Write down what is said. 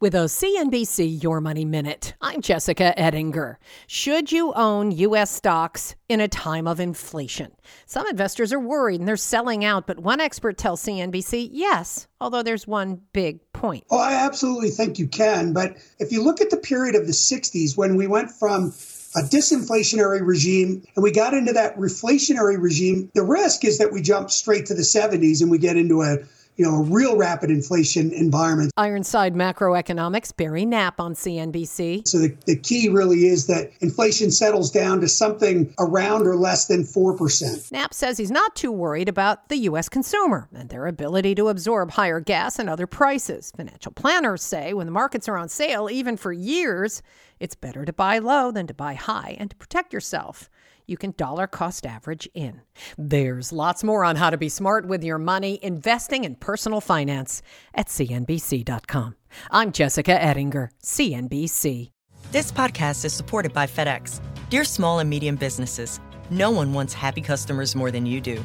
With a CNBC Your Money Minute, I'm Jessica Ettinger. Should you own U.S. stocks in a time of inflation? Some investors are worried and they're selling out, but one expert tells CNBC yes, although there's one big point. Oh, I absolutely think you can. But if you look at the period of the 60s when we went from a disinflationary regime and we got into that reflationary regime, the risk is that we jump straight to the 70s and we get into a you know, a real rapid inflation environment. Ironside Macroeconomics, Barry Knapp on CNBC. So the, the key really is that inflation settles down to something around or less than 4%. Knapp says he's not too worried about the U.S. consumer and their ability to absorb higher gas and other prices. Financial planners say when the markets are on sale, even for years, it's better to buy low than to buy high and to protect yourself you can dollar cost average in. There's lots more on how to be smart with your money, investing, and personal finance at CNBC.com. I'm Jessica Ettinger, CNBC. This podcast is supported by FedEx. Dear small and medium businesses, no one wants happy customers more than you do.